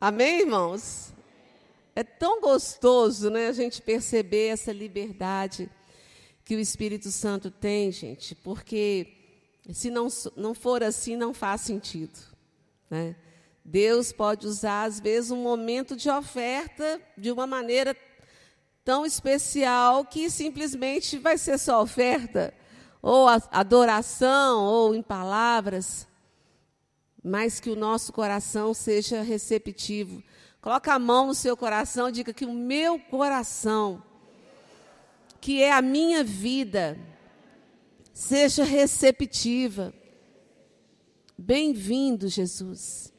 Amém, irmãos? É tão gostoso, né, a gente perceber essa liberdade que o Espírito Santo tem, gente, porque se não, não for assim, não faz sentido. Né? Deus pode usar, às vezes, um momento de oferta de uma maneira tão especial que simplesmente vai ser só oferta, ou adoração, ou em palavras, mas que o nosso coração seja receptivo. Coloca a mão no seu coração diga que o meu coração, que é a minha vida, seja receptiva. Bem-vindo, Jesus.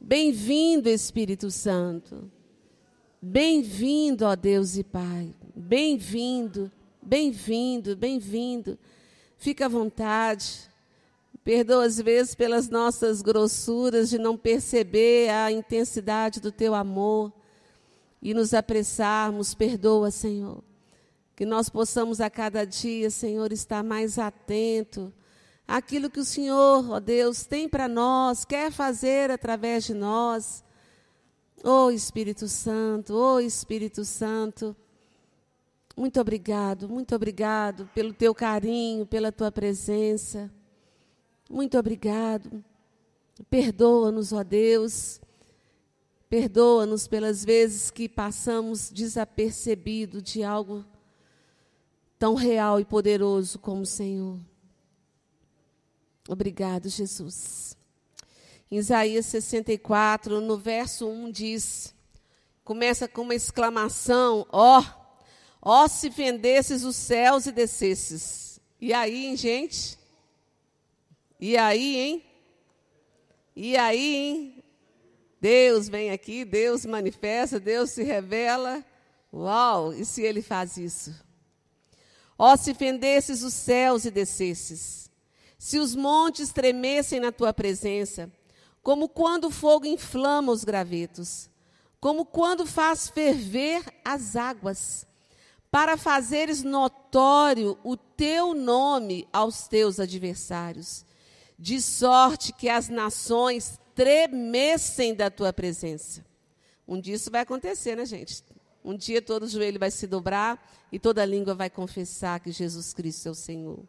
Bem-vindo, Espírito Santo. Bem-vindo, ó Deus e Pai. Bem-vindo, bem-vindo, bem-vindo. Fica à vontade. Perdoa às vezes pelas nossas grossuras de não perceber a intensidade do teu amor e nos apressarmos. Perdoa, Senhor. Que nós possamos a cada dia, Senhor, estar mais atento àquilo que o Senhor, ó Deus, tem para nós, quer fazer através de nós. Oh Espírito Santo, oh Espírito Santo, muito obrigado, muito obrigado pelo teu carinho, pela tua presença. Muito obrigado. Perdoa-nos, ó Deus. Perdoa-nos pelas vezes que passamos desapercebido de algo tão real e poderoso como o Senhor. Obrigado, Jesus. Em Isaías 64, no verso 1 diz, começa com uma exclamação, ó, ó se vendesses os céus e descesses. E aí, gente? E aí, hein? E aí, hein? Deus vem aqui, Deus manifesta, Deus se revela. Uau! E se ele faz isso? Ó, oh, se fendesses os céus e descesses, se os montes tremessem na tua presença, como quando o fogo inflama os gravetos, como quando faz ferver as águas, para fazeres notório o teu nome aos teus adversários, de sorte que as nações tremessem da tua presença. Um dia isso vai acontecer, né, gente? Um dia todo joelho vai se dobrar e toda língua vai confessar que Jesus Cristo é o Senhor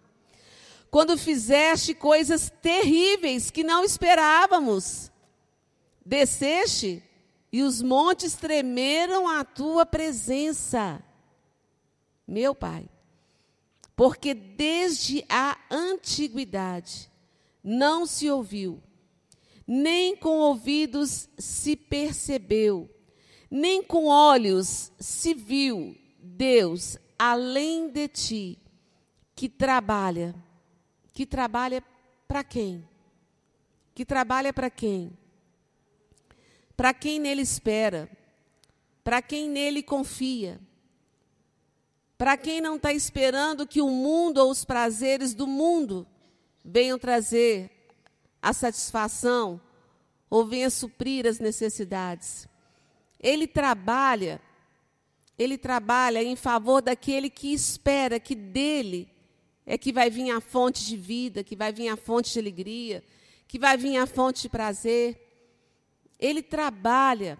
quando fizeste coisas terríveis que não esperávamos. Desceste e os montes tremeram à tua presença. Meu Pai, porque desde a antiguidade não se ouviu, nem com ouvidos se percebeu, nem com olhos se viu Deus além de ti, que trabalha que trabalha para quem? Que trabalha para quem? Para quem nele espera, para quem nele confia, para quem não está esperando que o mundo ou os prazeres do mundo venham trazer a satisfação ou venha suprir as necessidades. Ele trabalha, ele trabalha em favor daquele que espera que dele é que vai vir a fonte de vida, que vai vir a fonte de alegria, que vai vir a fonte de prazer. Ele trabalha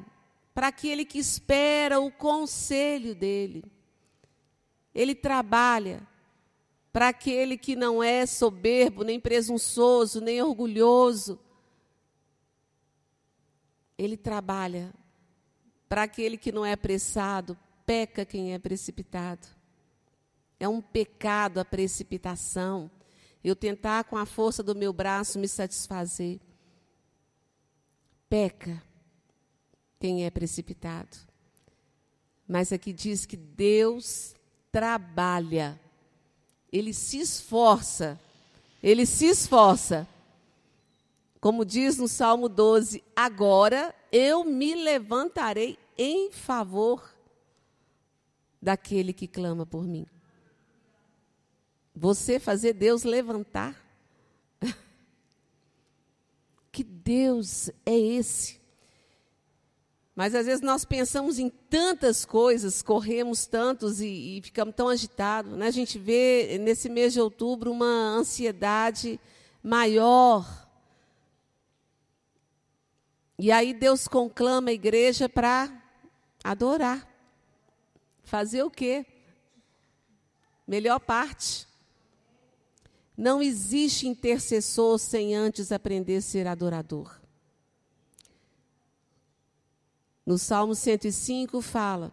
para aquele que espera o conselho dele. Ele trabalha para aquele que não é soberbo, nem presunçoso, nem orgulhoso. Ele trabalha para aquele que não é apressado, peca quem é precipitado. É um pecado a precipitação. Eu tentar com a força do meu braço me satisfazer. Peca quem é precipitado. Mas aqui diz que Deus trabalha. Ele se esforça. Ele se esforça. Como diz no Salmo 12: Agora eu me levantarei em favor daquele que clama por mim. Você fazer Deus levantar. que Deus é esse? Mas às vezes nós pensamos em tantas coisas, corremos tantos e, e, ficamos tão agitados. Né? A gente vê nesse mês de outubro uma ansiedade maior. E aí Deus conclama a igreja para adorar. Fazer o quê? Melhor parte. Não existe intercessor sem antes aprender a ser adorador. No Salmo 105 fala: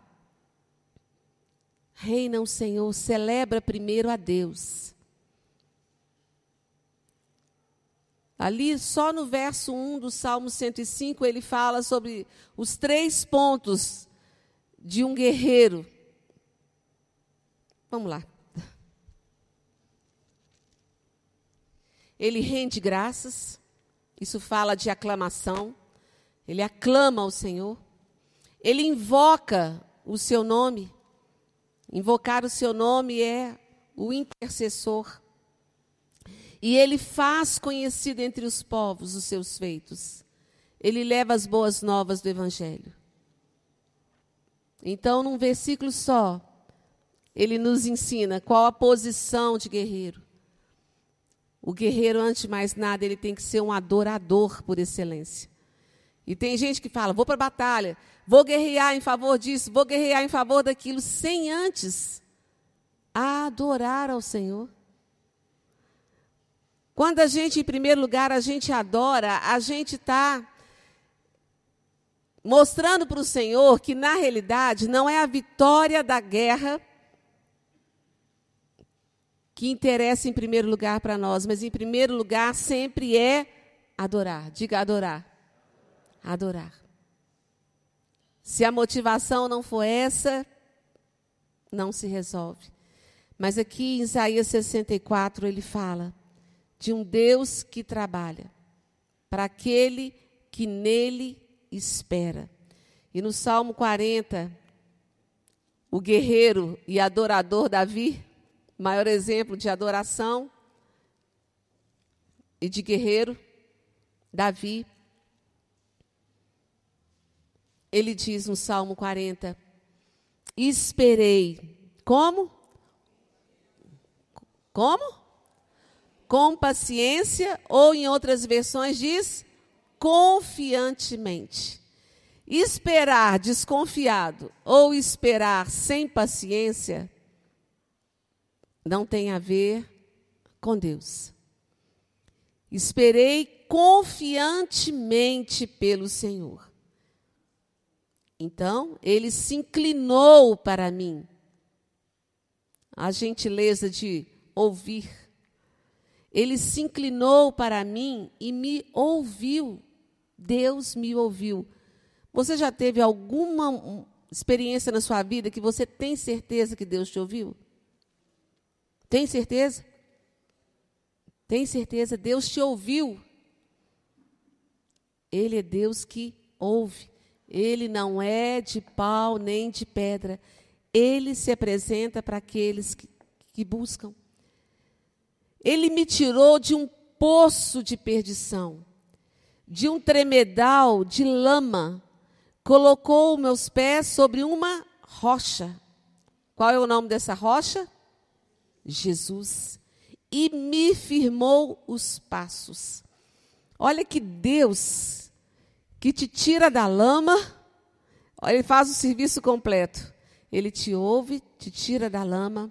Reina o Senhor, celebra primeiro a Deus. Ali, só no verso 1 do Salmo 105, ele fala sobre os três pontos de um guerreiro. Vamos lá. Ele rende graças, isso fala de aclamação. Ele aclama ao Senhor. Ele invoca o seu nome. Invocar o seu nome é o intercessor. E ele faz conhecido entre os povos os seus feitos. Ele leva as boas novas do Evangelho. Então, num versículo só, ele nos ensina qual a posição de guerreiro. O guerreiro, antes de mais nada, ele tem que ser um adorador por excelência. E tem gente que fala: vou para a batalha, vou guerrear em favor disso, vou guerrear em favor daquilo, sem antes adorar ao Senhor. Quando a gente, em primeiro lugar, a gente adora, a gente está mostrando para o Senhor que, na realidade, não é a vitória da guerra que interessa em primeiro lugar para nós, mas em primeiro lugar sempre é adorar. Diga adorar. Adorar. Se a motivação não for essa, não se resolve. Mas aqui em Isaías 64 ele fala: de um Deus que trabalha para aquele que nele espera. E no Salmo 40, o guerreiro e adorador Davi, maior exemplo de adoração e de guerreiro, Davi, ele diz no Salmo 40: Esperei. Como? Como? com paciência, ou em outras versões diz confiantemente. Esperar desconfiado ou esperar sem paciência não tem a ver com Deus. Esperei confiantemente pelo Senhor. Então, ele se inclinou para mim. A gentileza de ouvir ele se inclinou para mim e me ouviu. Deus me ouviu. Você já teve alguma experiência na sua vida que você tem certeza que Deus te ouviu? Tem certeza? Tem certeza? Deus te ouviu. Ele é Deus que ouve. Ele não é de pau nem de pedra. Ele se apresenta para aqueles que, que buscam. Ele me tirou de um poço de perdição, de um tremedal de lama, colocou meus pés sobre uma rocha. Qual é o nome dessa rocha? Jesus. E me firmou os passos. Olha que Deus que te tira da lama, ele faz o serviço completo. Ele te ouve, te tira da lama,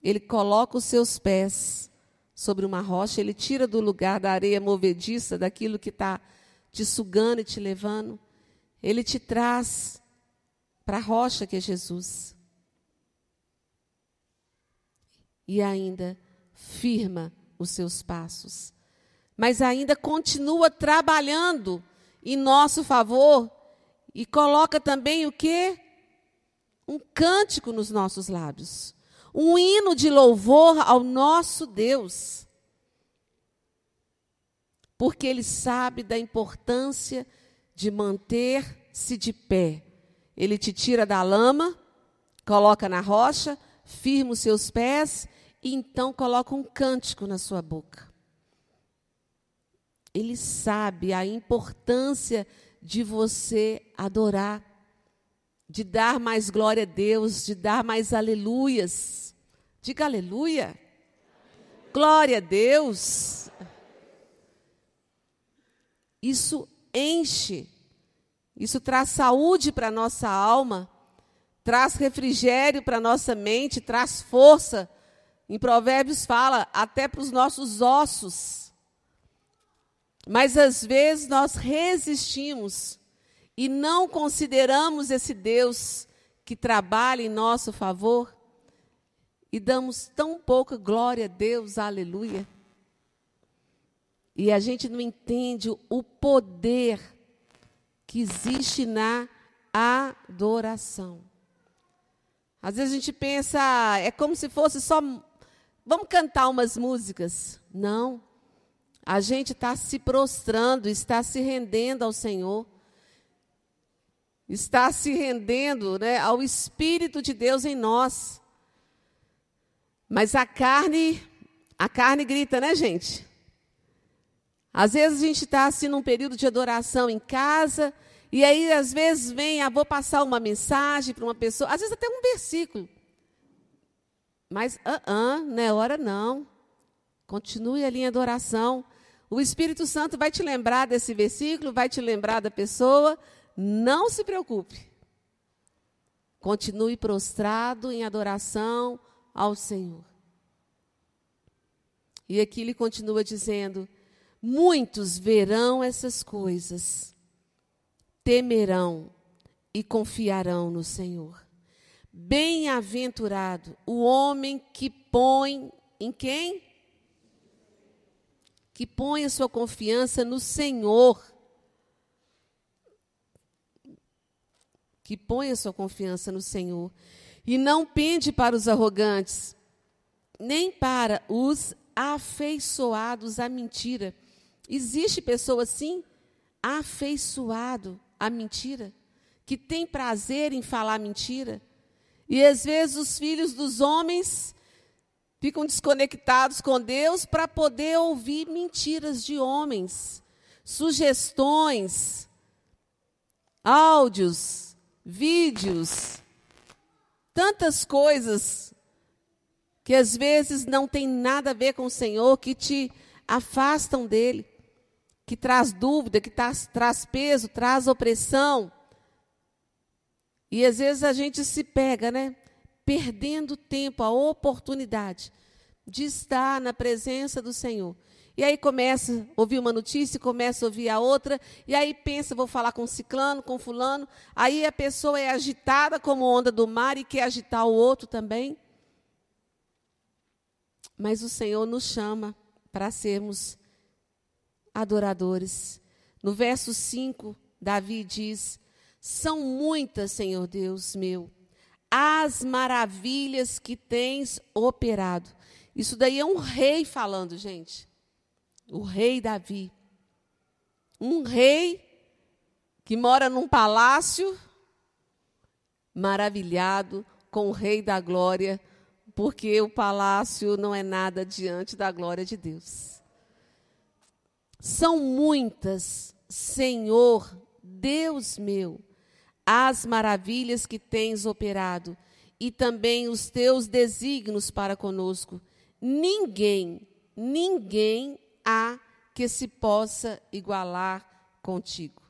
ele coloca os seus pés sobre uma rocha, ele tira do lugar da areia movediça, daquilo que está te sugando e te levando. Ele te traz para a rocha que é Jesus. E ainda firma os seus passos. Mas ainda continua trabalhando em nosso favor e coloca também o que? Um cântico nos nossos lábios um hino de louvor ao nosso Deus. Porque Ele sabe da importância de manter-se de pé. Ele te tira da lama, coloca na rocha, firma os seus pés e então coloca um cântico na sua boca. Ele sabe a importância de você adorar, de dar mais glória a Deus, de dar mais aleluias. Diga aleluia. Glória a Deus. Isso enche. Isso traz saúde para a nossa alma, traz refrigério para a nossa mente, traz força. Em Provérbios fala até para os nossos ossos. Mas às vezes nós resistimos e não consideramos esse Deus que trabalha em nosso favor e damos tão pouca glória a Deus, aleluia. E a gente não entende o poder que existe na adoração. Às vezes a gente pensa, é como se fosse só. Vamos cantar umas músicas. Não. A gente está se prostrando, está se rendendo ao Senhor. Está se rendendo né, ao Espírito de Deus em nós. Mas a carne, a carne grita, né, gente? Às vezes a gente está assim num período de adoração em casa, e aí às vezes vem, ah, vou passar uma mensagem para uma pessoa, às vezes até um versículo. Mas, ah, ah, não é hora não. Continue ali em adoração. O Espírito Santo vai te lembrar desse versículo, vai te lembrar da pessoa. Não se preocupe. Continue prostrado em adoração ao Senhor. E aqui ele continua dizendo: Muitos verão essas coisas, temerão e confiarão no Senhor. Bem-aventurado o homem que põe em quem? Que põe a sua confiança no Senhor. Que põe a sua confiança no Senhor. E não pende para os arrogantes, nem para os afeiçoados à mentira Existe pessoa assim, afeiçoado à mentira, que tem prazer em falar mentira. E às vezes os filhos dos homens ficam desconectados com Deus para poder ouvir mentiras de homens, sugestões, áudios, vídeos, tantas coisas que às vezes não tem nada a ver com o Senhor, que te afastam dele que traz dúvida, que traz, traz peso, traz opressão. E às vezes a gente se pega, né? Perdendo tempo, a oportunidade de estar na presença do Senhor. E aí começa a ouvir uma notícia, começa a ouvir a outra, e aí pensa, vou falar com ciclano, com fulano. Aí a pessoa é agitada como onda do mar e quer agitar o outro também. Mas o Senhor nos chama para sermos adoradores. No verso 5, Davi diz: São muitas, Senhor Deus meu, as maravilhas que tens operado. Isso daí é um rei falando, gente. O rei Davi. Um rei que mora num palácio maravilhado com o rei da glória, porque o palácio não é nada diante da glória de Deus. São muitas, Senhor, Deus meu, as maravilhas que tens operado e também os teus desígnios para conosco. Ninguém, ninguém há que se possa igualar contigo.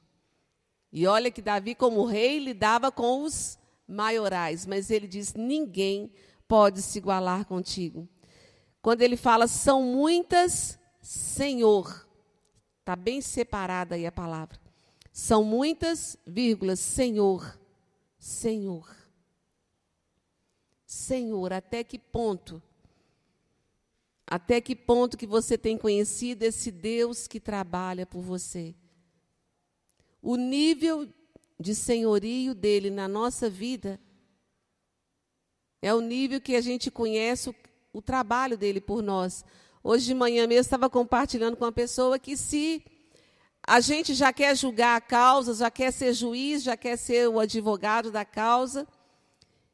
E olha que Davi, como rei, lidava com os maiorais, mas ele diz: ninguém pode se igualar contigo. Quando ele fala, são muitas, Senhor, Está bem separada aí a palavra. São muitas vírgulas, Senhor, Senhor. Senhor, até que ponto? Até que ponto que você tem conhecido esse Deus que trabalha por você? O nível de senhorio dele na nossa vida é o nível que a gente conhece o, o trabalho dele por nós. Hoje de manhã mesmo estava compartilhando com uma pessoa que se a gente já quer julgar a causa, já quer ser juiz, já quer ser o advogado da causa,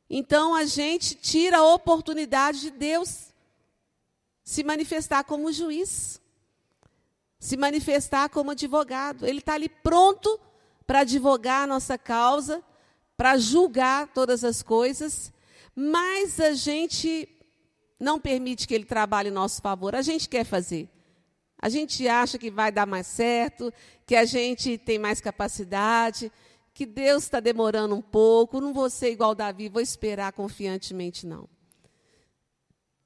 então a gente tira a oportunidade de Deus se manifestar como juiz, se manifestar como advogado. Ele está ali pronto para advogar a nossa causa, para julgar todas as coisas, mas a gente não permite que ele trabalhe em nosso favor. A gente quer fazer. A gente acha que vai dar mais certo, que a gente tem mais capacidade, que Deus está demorando um pouco. Não vou ser igual Davi, vou esperar confiantemente, não.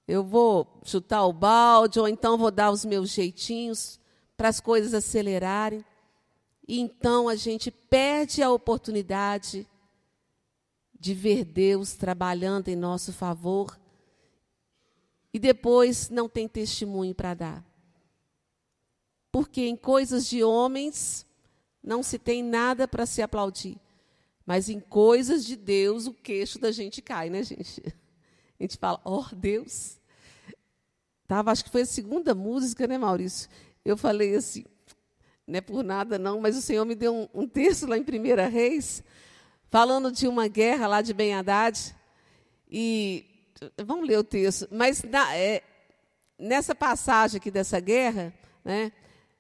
Eu vou chutar o balde, ou então vou dar os meus jeitinhos para as coisas acelerarem. E então a gente perde a oportunidade de ver Deus trabalhando em nosso favor e depois não tem testemunho para dar. Porque em coisas de homens não se tem nada para se aplaudir. Mas em coisas de Deus, o queixo da gente cai, né, gente? A gente fala, ó oh, Deus. Tava, acho que foi a segunda música, né, Maurício? Eu falei assim, não é por nada não, mas o Senhor me deu um, um texto lá em 1 Reis, falando de uma guerra lá de Ben Haddad. E vamos ler o texto. Mas na, é, nessa passagem aqui dessa guerra, né,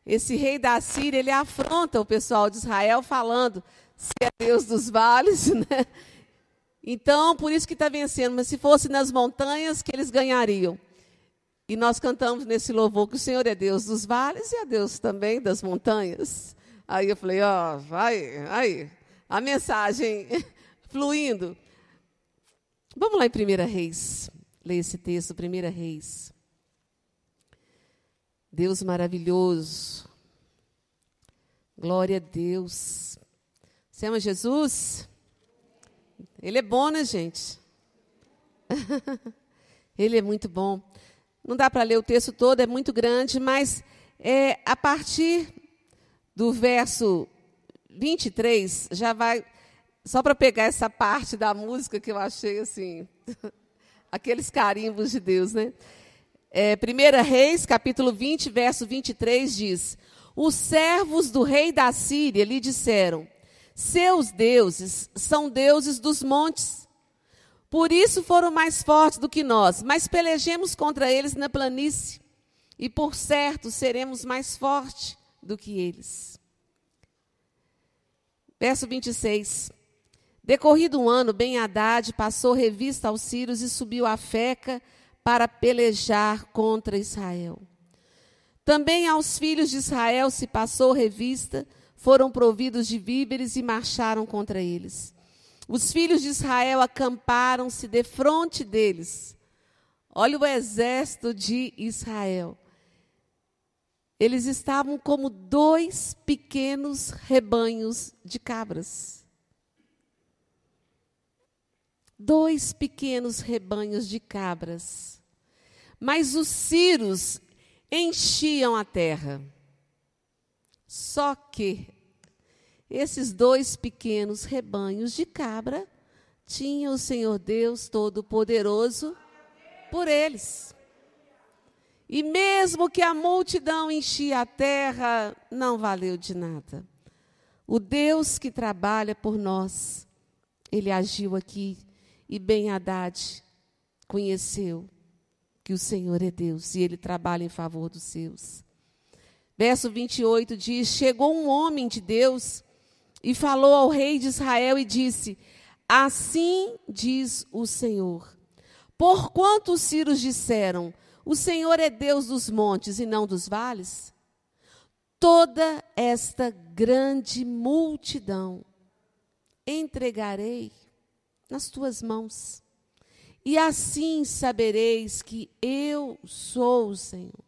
esse rei da Síria ele afronta o pessoal de Israel falando se é Deus dos vales, né? Então, por isso que está vencendo. Mas se fosse nas montanhas, que eles ganhariam. E nós cantamos nesse louvor que o Senhor é Deus dos vales e é Deus também das montanhas. Aí eu falei, ó, vai, aí, a mensagem fluindo. Vamos lá em 1 Reis, ler esse texto, 1 Reis. Deus maravilhoso. Glória a Deus. Você ama Jesus? Ele é bom, né, gente? Ele é muito bom. Não dá para ler o texto todo, é muito grande, mas é, a partir do verso 23, já vai. Só para pegar essa parte da música que eu achei assim. aqueles carimbos de Deus, né? É, 1 Reis, capítulo 20, verso 23 diz: Os servos do rei da Síria lhe disseram: Seus deuses são deuses dos montes por isso foram mais fortes do que nós, mas pelejemos contra eles na planície, e por certo seremos mais fortes do que eles. Verso 26. Decorrido um ano, Ben Haddad passou revista aos sírios e subiu a Feca para pelejar contra Israel. Também aos filhos de Israel se passou revista, foram providos de víveres e marcharam contra eles. Os filhos de Israel acamparam-se defronte deles. Olha o exército de Israel. Eles estavam como dois pequenos rebanhos de cabras. Dois pequenos rebanhos de cabras. Mas os ciros enchiam a terra. Só que esses dois pequenos rebanhos de cabra tinha o Senhor Deus Todo-Poderoso por eles. E mesmo que a multidão enchia a terra, não valeu de nada. O Deus que trabalha por nós, ele agiu aqui e Ben Haddad conheceu que o Senhor é Deus e ele trabalha em favor dos seus. Verso 28 diz: Chegou um homem de Deus e falou ao rei de Israel e disse: Assim diz o Senhor. Porquanto os ciros disseram: O Senhor é Deus dos montes e não dos vales? Toda esta grande multidão entregarei nas tuas mãos. E assim sabereis que eu sou o Senhor.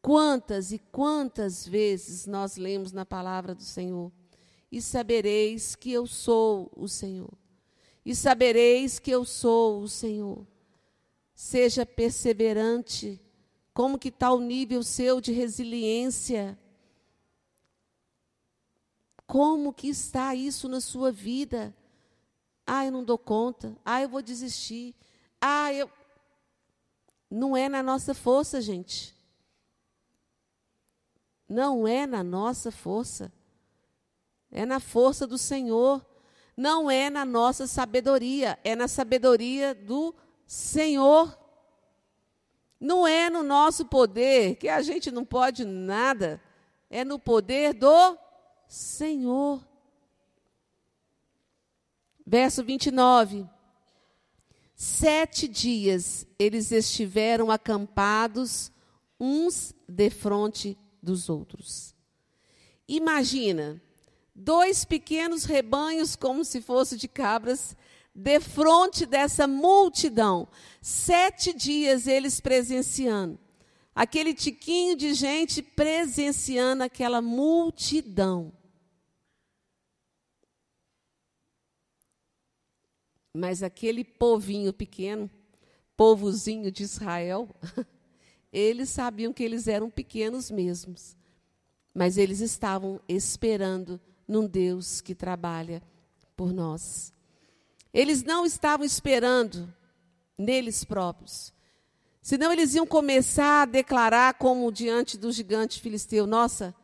Quantas e quantas vezes nós lemos na palavra do Senhor e sabereis que eu sou o Senhor. E sabereis que eu sou o Senhor. Seja perseverante. Como que está o nível seu de resiliência? Como que está isso na sua vida? Ah, eu não dou conta. Ah, eu vou desistir. Ah, eu. Não é na nossa força, gente. Não é na nossa força. É na força do Senhor. Não é na nossa sabedoria, é na sabedoria do Senhor. Não é no nosso poder, que a gente não pode nada. É no poder do Senhor. Verso 29. Sete dias eles estiveram acampados uns defronte dos outros. Imagina dois pequenos rebanhos, como se fosse de cabras, defronte dessa multidão. Sete dias eles presenciando. Aquele tiquinho de gente presenciando aquela multidão. Mas aquele povinho pequeno, povozinho de Israel, eles sabiam que eles eram pequenos mesmos. Mas eles estavam esperando num Deus que trabalha por nós. Eles não estavam esperando neles próprios. Senão eles iam começar a declarar como diante do gigante filisteu: Nossa,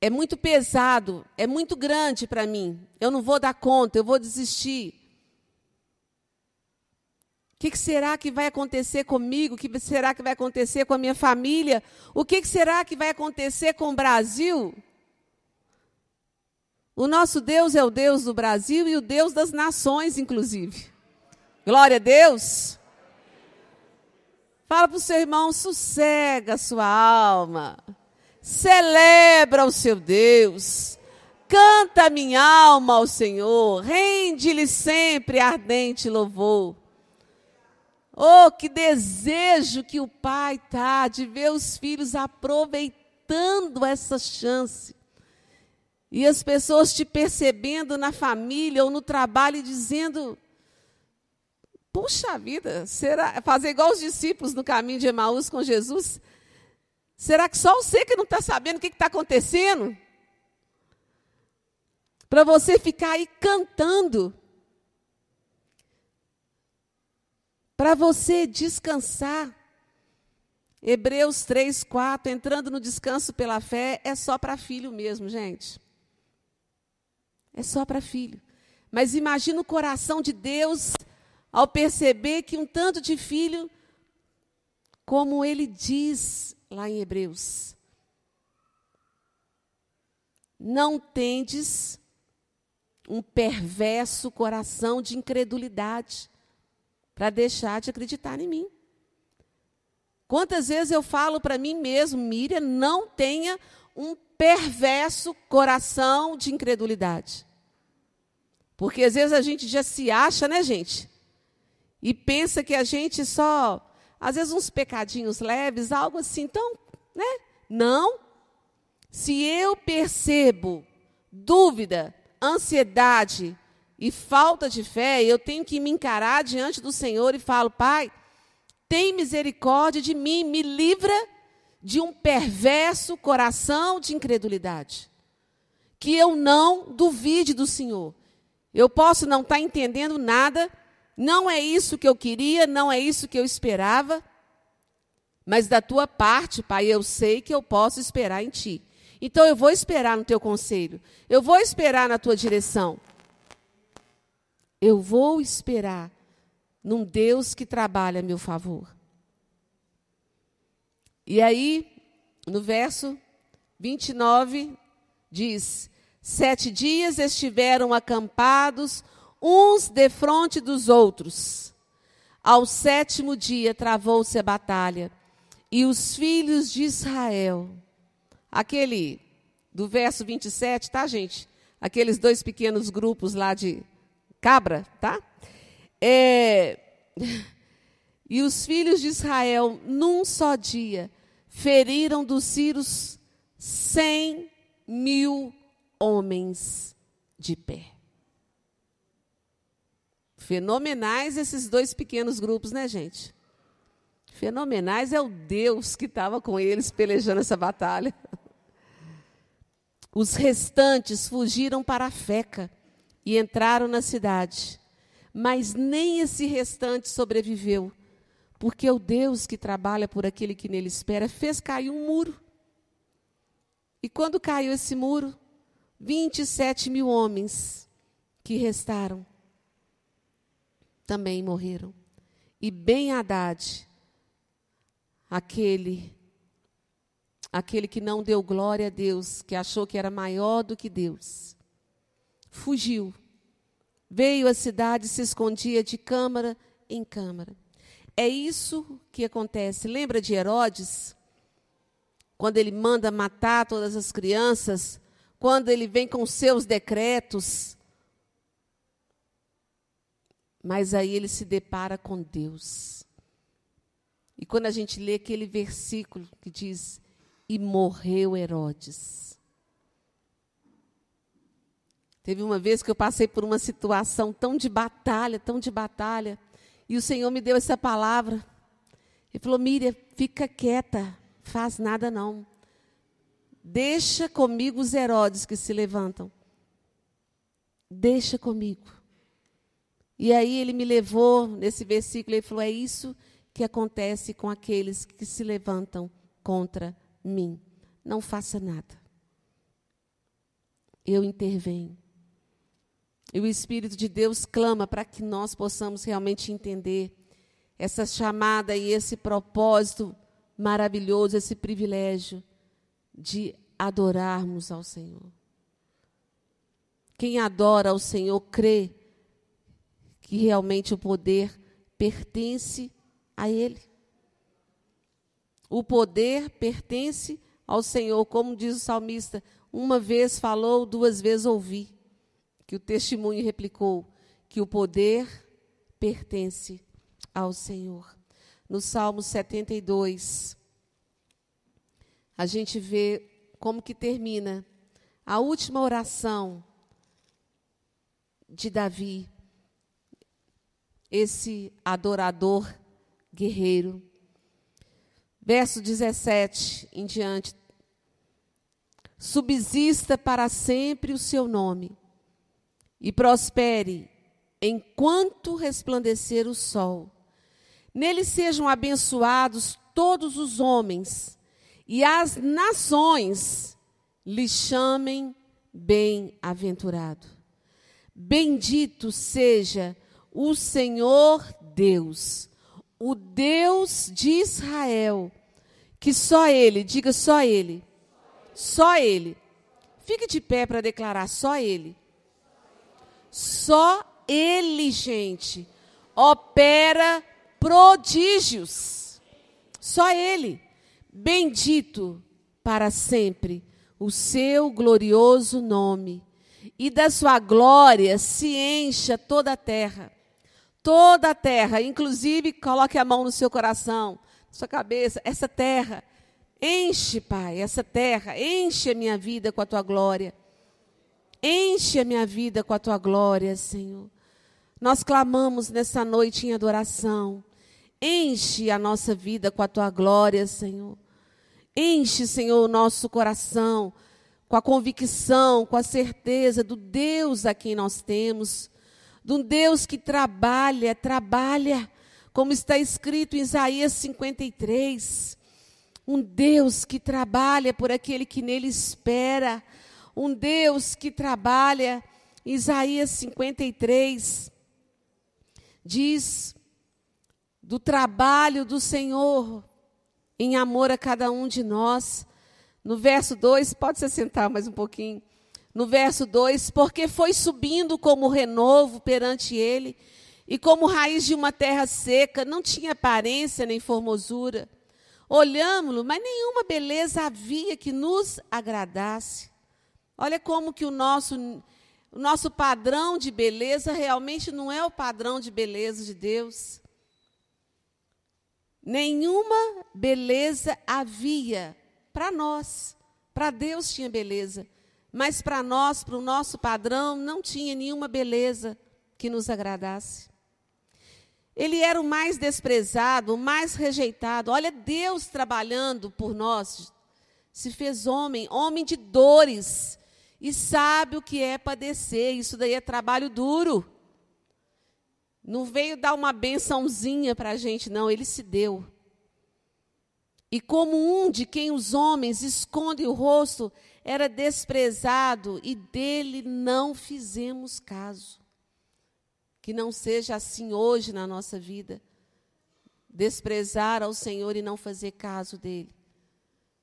é muito pesado, é muito grande para mim, eu não vou dar conta, eu vou desistir. Que, que, será que vai acontecer comigo? O que será que vai acontecer com a minha família? O que, que será que vai acontecer com o Brasil? O nosso Deus é o Deus do Brasil e o Deus das nações, inclusive. Glória a Deus. Fala para o seu irmão, sossega a sua alma. Celebra o seu Deus. Canta minha alma ao Senhor. Rende-lhe sempre ardente louvor. Oh, que desejo que o pai tá de ver os filhos aproveitando essa chance. E as pessoas te percebendo na família ou no trabalho e dizendo: Puxa vida, será fazer igual os discípulos no caminho de Emaús com Jesus? Será que só você que não está sabendo o que está acontecendo? Para você ficar aí cantando para você descansar. Hebreus 3, 4, entrando no descanso pela fé, é só para filho mesmo, gente. É só para filho. Mas imagina o coração de Deus ao perceber que um tanto de filho, como ele diz lá em Hebreus, não tendes um perverso coração de incredulidade para deixar de acreditar em mim. Quantas vezes eu falo para mim mesmo, Miriam, não tenha um perverso coração de incredulidade. Porque às vezes a gente já se acha, né, gente? E pensa que a gente só, às vezes uns pecadinhos leves, algo assim, então, né? Não. Se eu percebo dúvida, ansiedade, e falta de fé, eu tenho que me encarar diante do Senhor e falo: Pai, tem misericórdia de mim, me livra de um perverso coração de incredulidade. Que eu não duvide do Senhor. Eu posso não estar tá entendendo nada, não é isso que eu queria, não é isso que eu esperava, mas da tua parte, Pai, eu sei que eu posso esperar em Ti. Então eu vou esperar no teu conselho, eu vou esperar na tua direção. Eu vou esperar num Deus que trabalha a meu favor. E aí, no verso 29, diz: Sete dias estiveram acampados, uns defronte dos outros. Ao sétimo dia travou-se a batalha, e os filhos de Israel, aquele do verso 27, tá, gente? Aqueles dois pequenos grupos lá de cabra, tá? É, e os filhos de Israel, num só dia, feriram dos Círios cem mil homens de pé. Fenomenais esses dois pequenos grupos, né, gente? Fenomenais é o Deus que estava com eles pelejando essa batalha. Os restantes fugiram para a Feca e entraram na cidade. Mas nem esse restante sobreviveu, porque o Deus que trabalha por aquele que nele espera fez cair um muro. E quando caiu esse muro, 27 mil homens que restaram também morreram. E bem Haddad, aquele, aquele que não deu glória a Deus, que achou que era maior do que Deus, fugiu. Veio à cidade e se escondia de câmara em câmara. É isso que acontece. Lembra de Herodes? quando ele manda matar todas as crianças, quando ele vem com seus decretos. Mas aí ele se depara com Deus. E quando a gente lê aquele versículo que diz: E morreu Herodes. Teve uma vez que eu passei por uma situação tão de batalha, tão de batalha, e o Senhor me deu essa palavra. Ele falou: Miriam, fica quieta, faz nada não. Deixa comigo os Herodes que se levantam. Deixa comigo. E aí ele me levou nesse versículo, ele falou: é isso que acontece com aqueles que se levantam contra mim. Não faça nada. Eu intervenho. E o Espírito de Deus clama para que nós possamos realmente entender essa chamada e esse propósito maravilhoso, esse privilégio de adorarmos ao Senhor. Quem adora ao Senhor crê que realmente o poder pertence a Ele. O poder pertence ao Senhor, como diz o salmista: uma vez falou, duas vezes ouvi. Que o testemunho replicou que o poder pertence ao Senhor. No Salmo 72, a gente vê como que termina a última oração de Davi, esse adorador guerreiro. Verso 17 em diante. Subsista para sempre o seu nome e prospere enquanto resplandecer o sol. Nele sejam abençoados todos os homens, e as nações lhe chamem bem-aventurado. Bendito seja o Senhor Deus, o Deus de Israel, que só Ele, diga só Ele, só Ele. Fique de pé para declarar só Ele. Só Ele, gente, opera prodígios. Só Ele. Bendito para sempre o seu glorioso nome, e da sua glória se encha toda a terra. Toda a terra, inclusive coloque a mão no seu coração, na sua cabeça, essa terra. Enche, Pai, essa terra, enche a minha vida com a tua glória. Enche a minha vida com a tua glória, Senhor. Nós clamamos nessa noite em adoração. Enche a nossa vida com a tua glória, Senhor. Enche, Senhor, o nosso coração com a convicção, com a certeza do Deus a quem nós temos, de um Deus que trabalha, trabalha, como está escrito em Isaías 53. Um Deus que trabalha por aquele que nele espera. Um Deus que trabalha. Isaías 53 diz do trabalho do Senhor em amor a cada um de nós. No verso 2, pode se sentar mais um pouquinho. No verso 2, porque foi subindo como renovo perante ele, e como raiz de uma terra seca, não tinha aparência nem formosura. Olhámo-lo, mas nenhuma beleza havia que nos agradasse. Olha como que o nosso, o nosso padrão de beleza realmente não é o padrão de beleza de Deus. Nenhuma beleza havia para nós. Para Deus tinha beleza. Mas para nós, para o nosso padrão, não tinha nenhuma beleza que nos agradasse. Ele era o mais desprezado, o mais rejeitado. Olha, Deus trabalhando por nós. Se fez homem, homem de dores. E sabe o que é padecer. Isso daí é trabalho duro. Não veio dar uma bençãozinha para a gente, não, ele se deu. E como um de quem os homens escondem o rosto, era desprezado e dele não fizemos caso. Que não seja assim hoje na nossa vida. Desprezar ao Senhor e não fazer caso dele.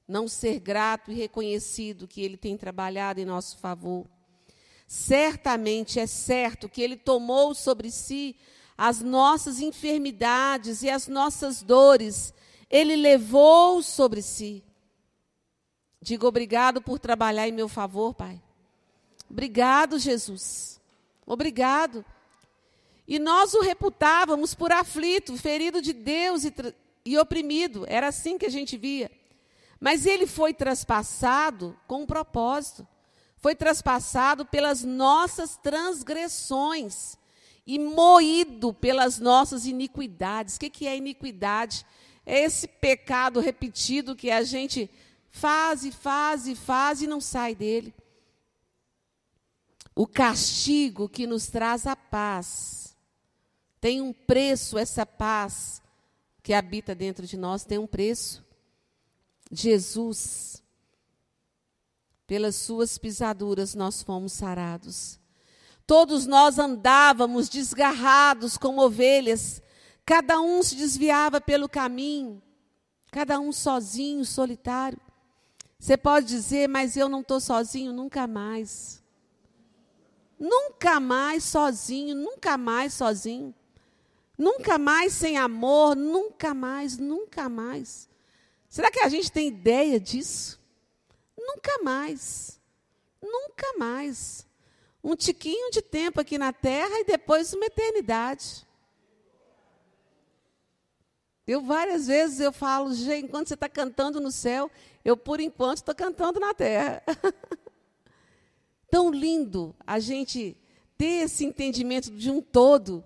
Não ser grato e reconhecido que ele tem trabalhado em nosso favor. Certamente é certo que Ele tomou sobre si as nossas enfermidades e as nossas dores, Ele levou sobre si. Diga obrigado por trabalhar em meu favor, Pai. Obrigado, Jesus. Obrigado. E nós o reputávamos por aflito, ferido de Deus e, e oprimido. Era assim que a gente via. Mas ele foi traspassado com um propósito. Foi traspassado pelas nossas transgressões e moído pelas nossas iniquidades. O que, é iniquidade? É esse pecado repetido que a gente faz e faz e faz e não sai dele. O castigo que nos traz a paz. Tem um preço essa paz que habita dentro de nós, tem um preço. Jesus, pelas suas pisaduras nós fomos sarados. Todos nós andávamos desgarrados como ovelhas, cada um se desviava pelo caminho, cada um sozinho, solitário. Você pode dizer, mas eu não estou sozinho nunca mais. Nunca mais sozinho, nunca mais sozinho. Nunca mais sem amor, nunca mais, nunca mais. Será que a gente tem ideia disso? Nunca mais. Nunca mais. Um tiquinho de tempo aqui na terra e depois uma eternidade. Eu várias vezes eu falo, gente, enquanto você está cantando no céu, eu por enquanto estou cantando na terra. Tão lindo a gente ter esse entendimento de um todo,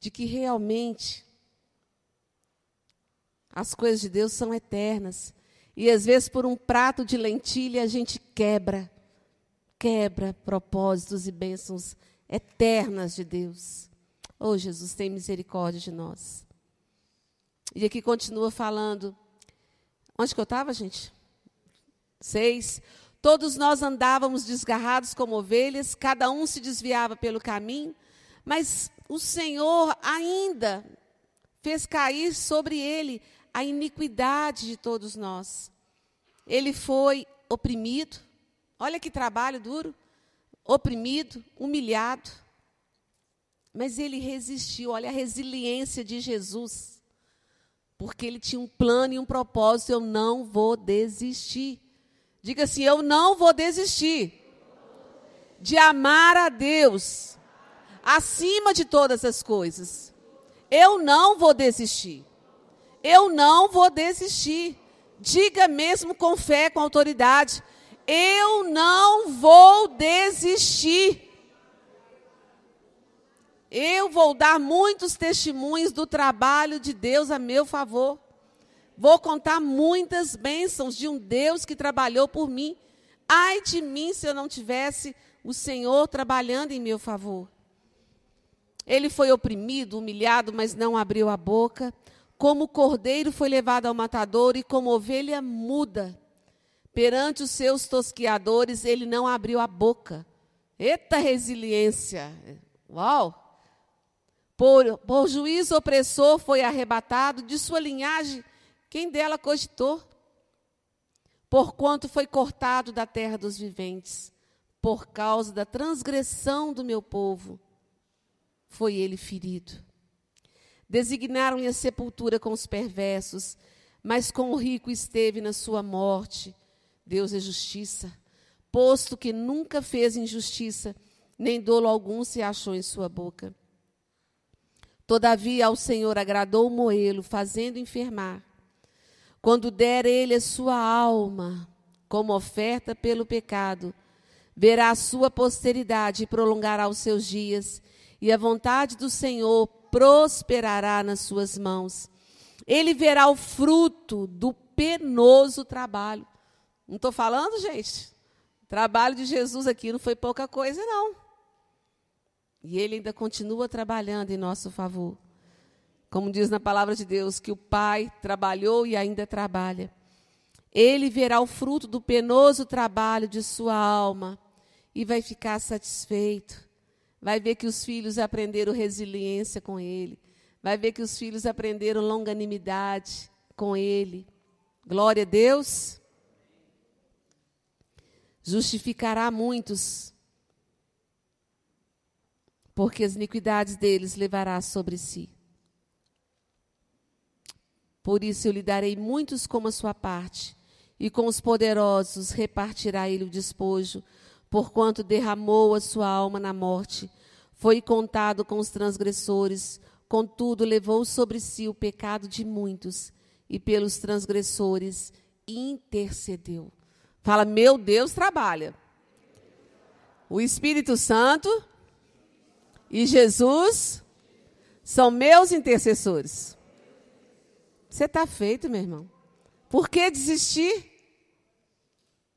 de que realmente as coisas de Deus são eternas. E às vezes, por um prato de lentilha, a gente quebra, quebra propósitos e bênçãos eternas de Deus. Oh, Jesus, tem misericórdia de nós. E aqui continua falando. Onde que eu estava, gente? Seis. Todos nós andávamos desgarrados como ovelhas, cada um se desviava pelo caminho, mas o Senhor ainda fez cair sobre ele a iniquidade de todos nós. Ele foi oprimido, olha que trabalho duro, oprimido, humilhado, mas ele resistiu, olha a resiliência de Jesus, porque ele tinha um plano e um propósito, eu não vou desistir. Diga assim: eu não vou desistir de amar a Deus acima de todas as coisas. Eu não vou desistir. Eu não vou desistir. Diga mesmo com fé, com autoridade. Eu não vou desistir. Eu vou dar muitos testemunhos do trabalho de Deus a meu favor. Vou contar muitas bênçãos de um Deus que trabalhou por mim. Ai de mim se eu não tivesse o Senhor trabalhando em meu favor. Ele foi oprimido, humilhado, mas não abriu a boca. Como cordeiro foi levado ao matador e como ovelha muda, perante os seus tosquiadores, ele não abriu a boca. Eita resiliência! Uau! Por, por juízo opressor foi arrebatado, de sua linhagem, quem dela cogitou? Porquanto foi cortado da terra dos viventes, por causa da transgressão do meu povo, foi ele ferido. Designaram-lhe a sepultura com os perversos, mas com o rico esteve na sua morte. Deus é justiça, posto que nunca fez injustiça, nem dolo algum se achou em sua boca. Todavia ao Senhor agradou moê-lo, fazendo enfermar. Quando der ele a sua alma como oferta pelo pecado, verá a sua posteridade e prolongará os seus dias, e a vontade do Senhor prosperará nas suas mãos. Ele verá o fruto do penoso trabalho. Não estou falando, gente? O trabalho de Jesus aqui não foi pouca coisa, não. E ele ainda continua trabalhando em nosso favor. Como diz na palavra de Deus, que o Pai trabalhou e ainda trabalha. Ele verá o fruto do penoso trabalho de sua alma e vai ficar satisfeito Vai ver que os filhos aprenderam resiliência com ele. Vai ver que os filhos aprenderam longanimidade com ele. Glória a Deus. Justificará muitos, porque as iniquidades deles levará sobre si. Por isso eu lhe darei muitos como a sua parte, e com os poderosos repartirá ele o despojo, porquanto derramou a sua alma na morte. Foi contado com os transgressores, contudo levou sobre si o pecado de muitos e pelos transgressores intercedeu. Fala, meu Deus trabalha. O Espírito Santo e Jesus são meus intercessores. Você está feito, meu irmão. Por que desistir?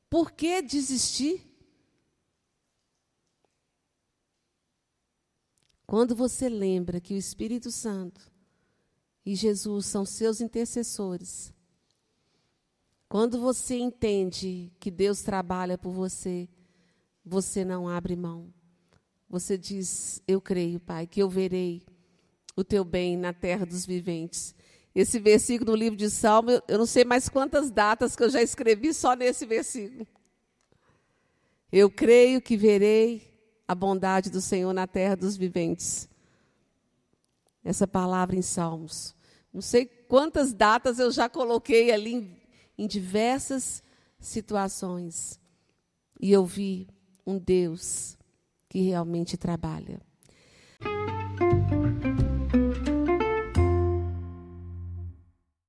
Por que desistir? Quando você lembra que o Espírito Santo e Jesus são seus intercessores, quando você entende que Deus trabalha por você, você não abre mão. Você diz: Eu creio, Pai, que eu verei o teu bem na terra dos viventes. Esse versículo no livro de Salmo, eu não sei mais quantas datas que eu já escrevi só nesse versículo. Eu creio que verei a bondade do Senhor na terra dos viventes. Essa palavra em Salmos. Não sei quantas datas eu já coloquei ali em, em diversas situações. E eu vi um Deus que realmente trabalha.